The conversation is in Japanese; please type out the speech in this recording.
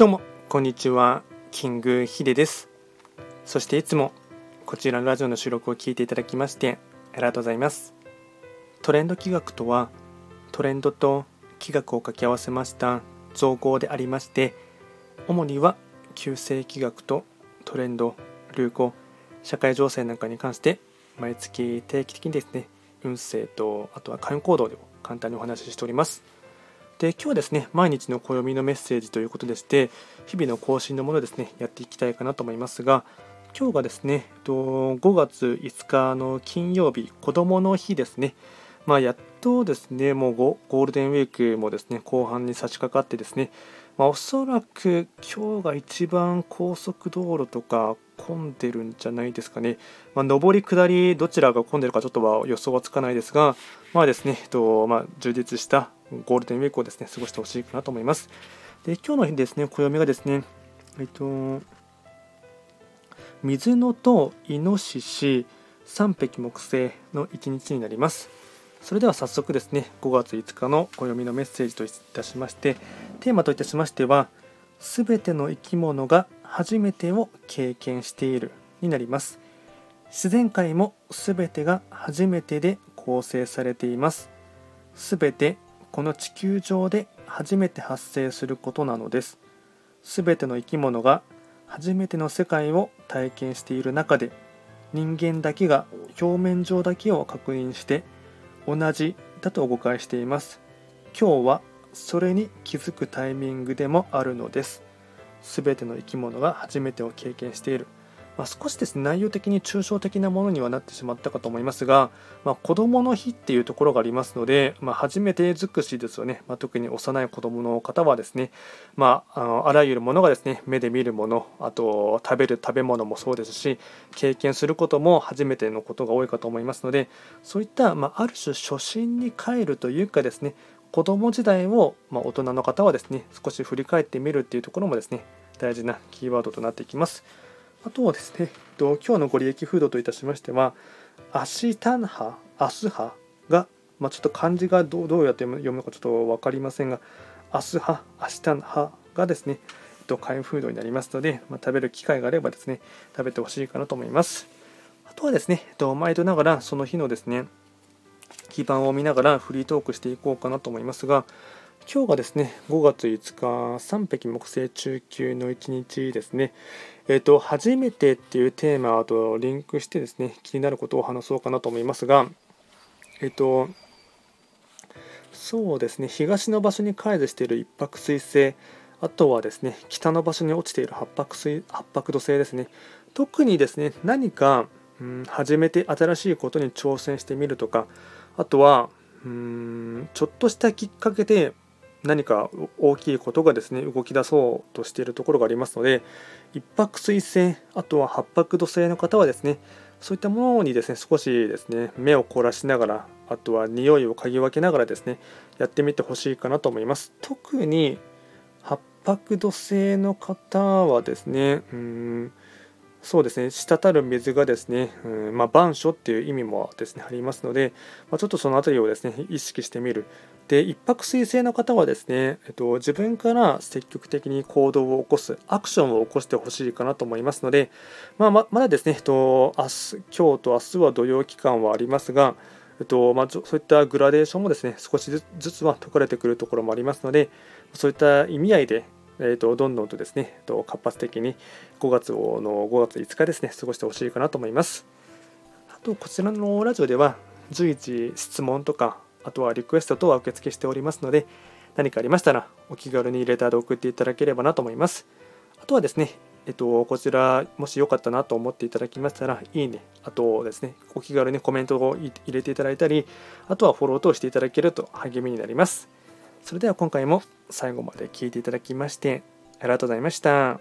どうもこんにちはキングヒデです。そしていつもこちらのラジオの収録を聞いていただきましてありがとうございます。トレンド企画とはトレンドと企画を掛け合わせました造語でありまして主には旧世企画とトレンド流行社会情勢なんかに関して毎月定期的にですね運勢とあとは開運行動でも簡単にお話ししております。で今日はですね毎日の暦のメッセージということでして日々の更新のものですねやっていきたいかなと思いますが今日がですね5月5日の金曜日子どもの日ですね。まあ、やっとですねもうゴールデンウィークもですね後半に差し掛かってですね、まあ、おそらく今日が一番高速道路とか混んでるんじゃないですかね、まあ、上り下りどちらが混んでるかちょっとは予想はつかないですがまあですね、とまあ、充実したゴールデンウィークをですね過ごしてほしいかなと思います。で今日の日ですね、暦がですね、えっと、水野とイノシシ、3匹木星の1日になります。それでは早速ですね、5月5日の暦のメッセージといたしまして、テーマといたしましては、すべての生き物が初めてを経験しているになります。自然界もすべてが初めてで構成されています。すべてこの地球上で初めて発生することなのです。すべての生き物が初めての世界を体験している中で人間だけが表面上だけを確認して同じだと誤解しています。今日はそれに気づくタイミングでもあるのです。すべての生き物が初めてを経験している。まあ、少しですね内容的に抽象的なものにはなってしまったかと思いますが、まあ、子どもの日っていうところがありますので、まあ、初めて尽くしですよね、ま特に幼い子どもの方はですね、まあ、あのあらゆるものがですね目で見るものあと食べる食べ物もそうですし経験することも初めてのことが多いかと思いますのでそういった、まあ、る種初心に帰るというかですね子供時代を、ま大人の方はですね少し振り返ってみるっていうところもですね大事なキーワードとなっていきます。あとはですね、今日のご利益フードといたしましては、アシタンハ、アスハが、まあ、ちょっと漢字がどうどうやって読むかちょっと分かりませんが、アスハ、アシタンハがですね、開運フードになりますので、まあ、食べる機会があればですね、食べてほしいかなと思います。あとはですね、毎度ながらその日のですね、基盤を見ながらフリートークしていこうかなと思いますが、今日がですね、5月5日、三匹木星中級の1日ですね。えっ、と、初めてっていうテーマとリンクしてですね、気になることを話そうかなと思いますが、えっ、と、そうですね、東の場所に解除している一泊水星、あとはですね、北の場所に落ちている八白水八白土星ですね。特にですね、何か、うん、初めて新しいことに挑戦してみるとか、あとは、うんちょっとしたきっかけで何か大きいことがですね動き出そうとしているところがありますので一泊水星あとは八白土星の方はですねそういったものにですね少しですね目を凝らしながらあとは匂いを嗅ぎ分けながらですねやってみてほしいかなと思います。特に八白土星の方はですねうんそうですね滴る水がですね、うんまあ、万書っていう意味もですねありますので、まあ、ちょっとその辺りをですね意識してみるで一泊水星の方はですね、えっと、自分から積極的に行動を起こすアクションを起こしてほしいかなと思いますので、まあ、ままだですね、えっと、明日今日と明日は土曜期間はありますが、えっとまあ、そういったグラデーションもですね少しずつは解かれてくるところもありますのでそういった意味合いでえーと、どんどんとですね、えーと、活発的に5月をの5月5日ですね、過ごしてほしいかなと思います。あと、こちらのラジオでは随時質問とか、あとはリクエスト等は受付しておりますので、何かありましたらお気軽にレターで送っていただければなと思います。あとはですね、えっと、こちら、もしよかったなと思っていただきましたら、いいね、あとですね、お気軽にコメントを入れていただいたり、あとはフォロー等していただけると励みになります。それでは今回も最後まで聴いていただきましてありがとうございました。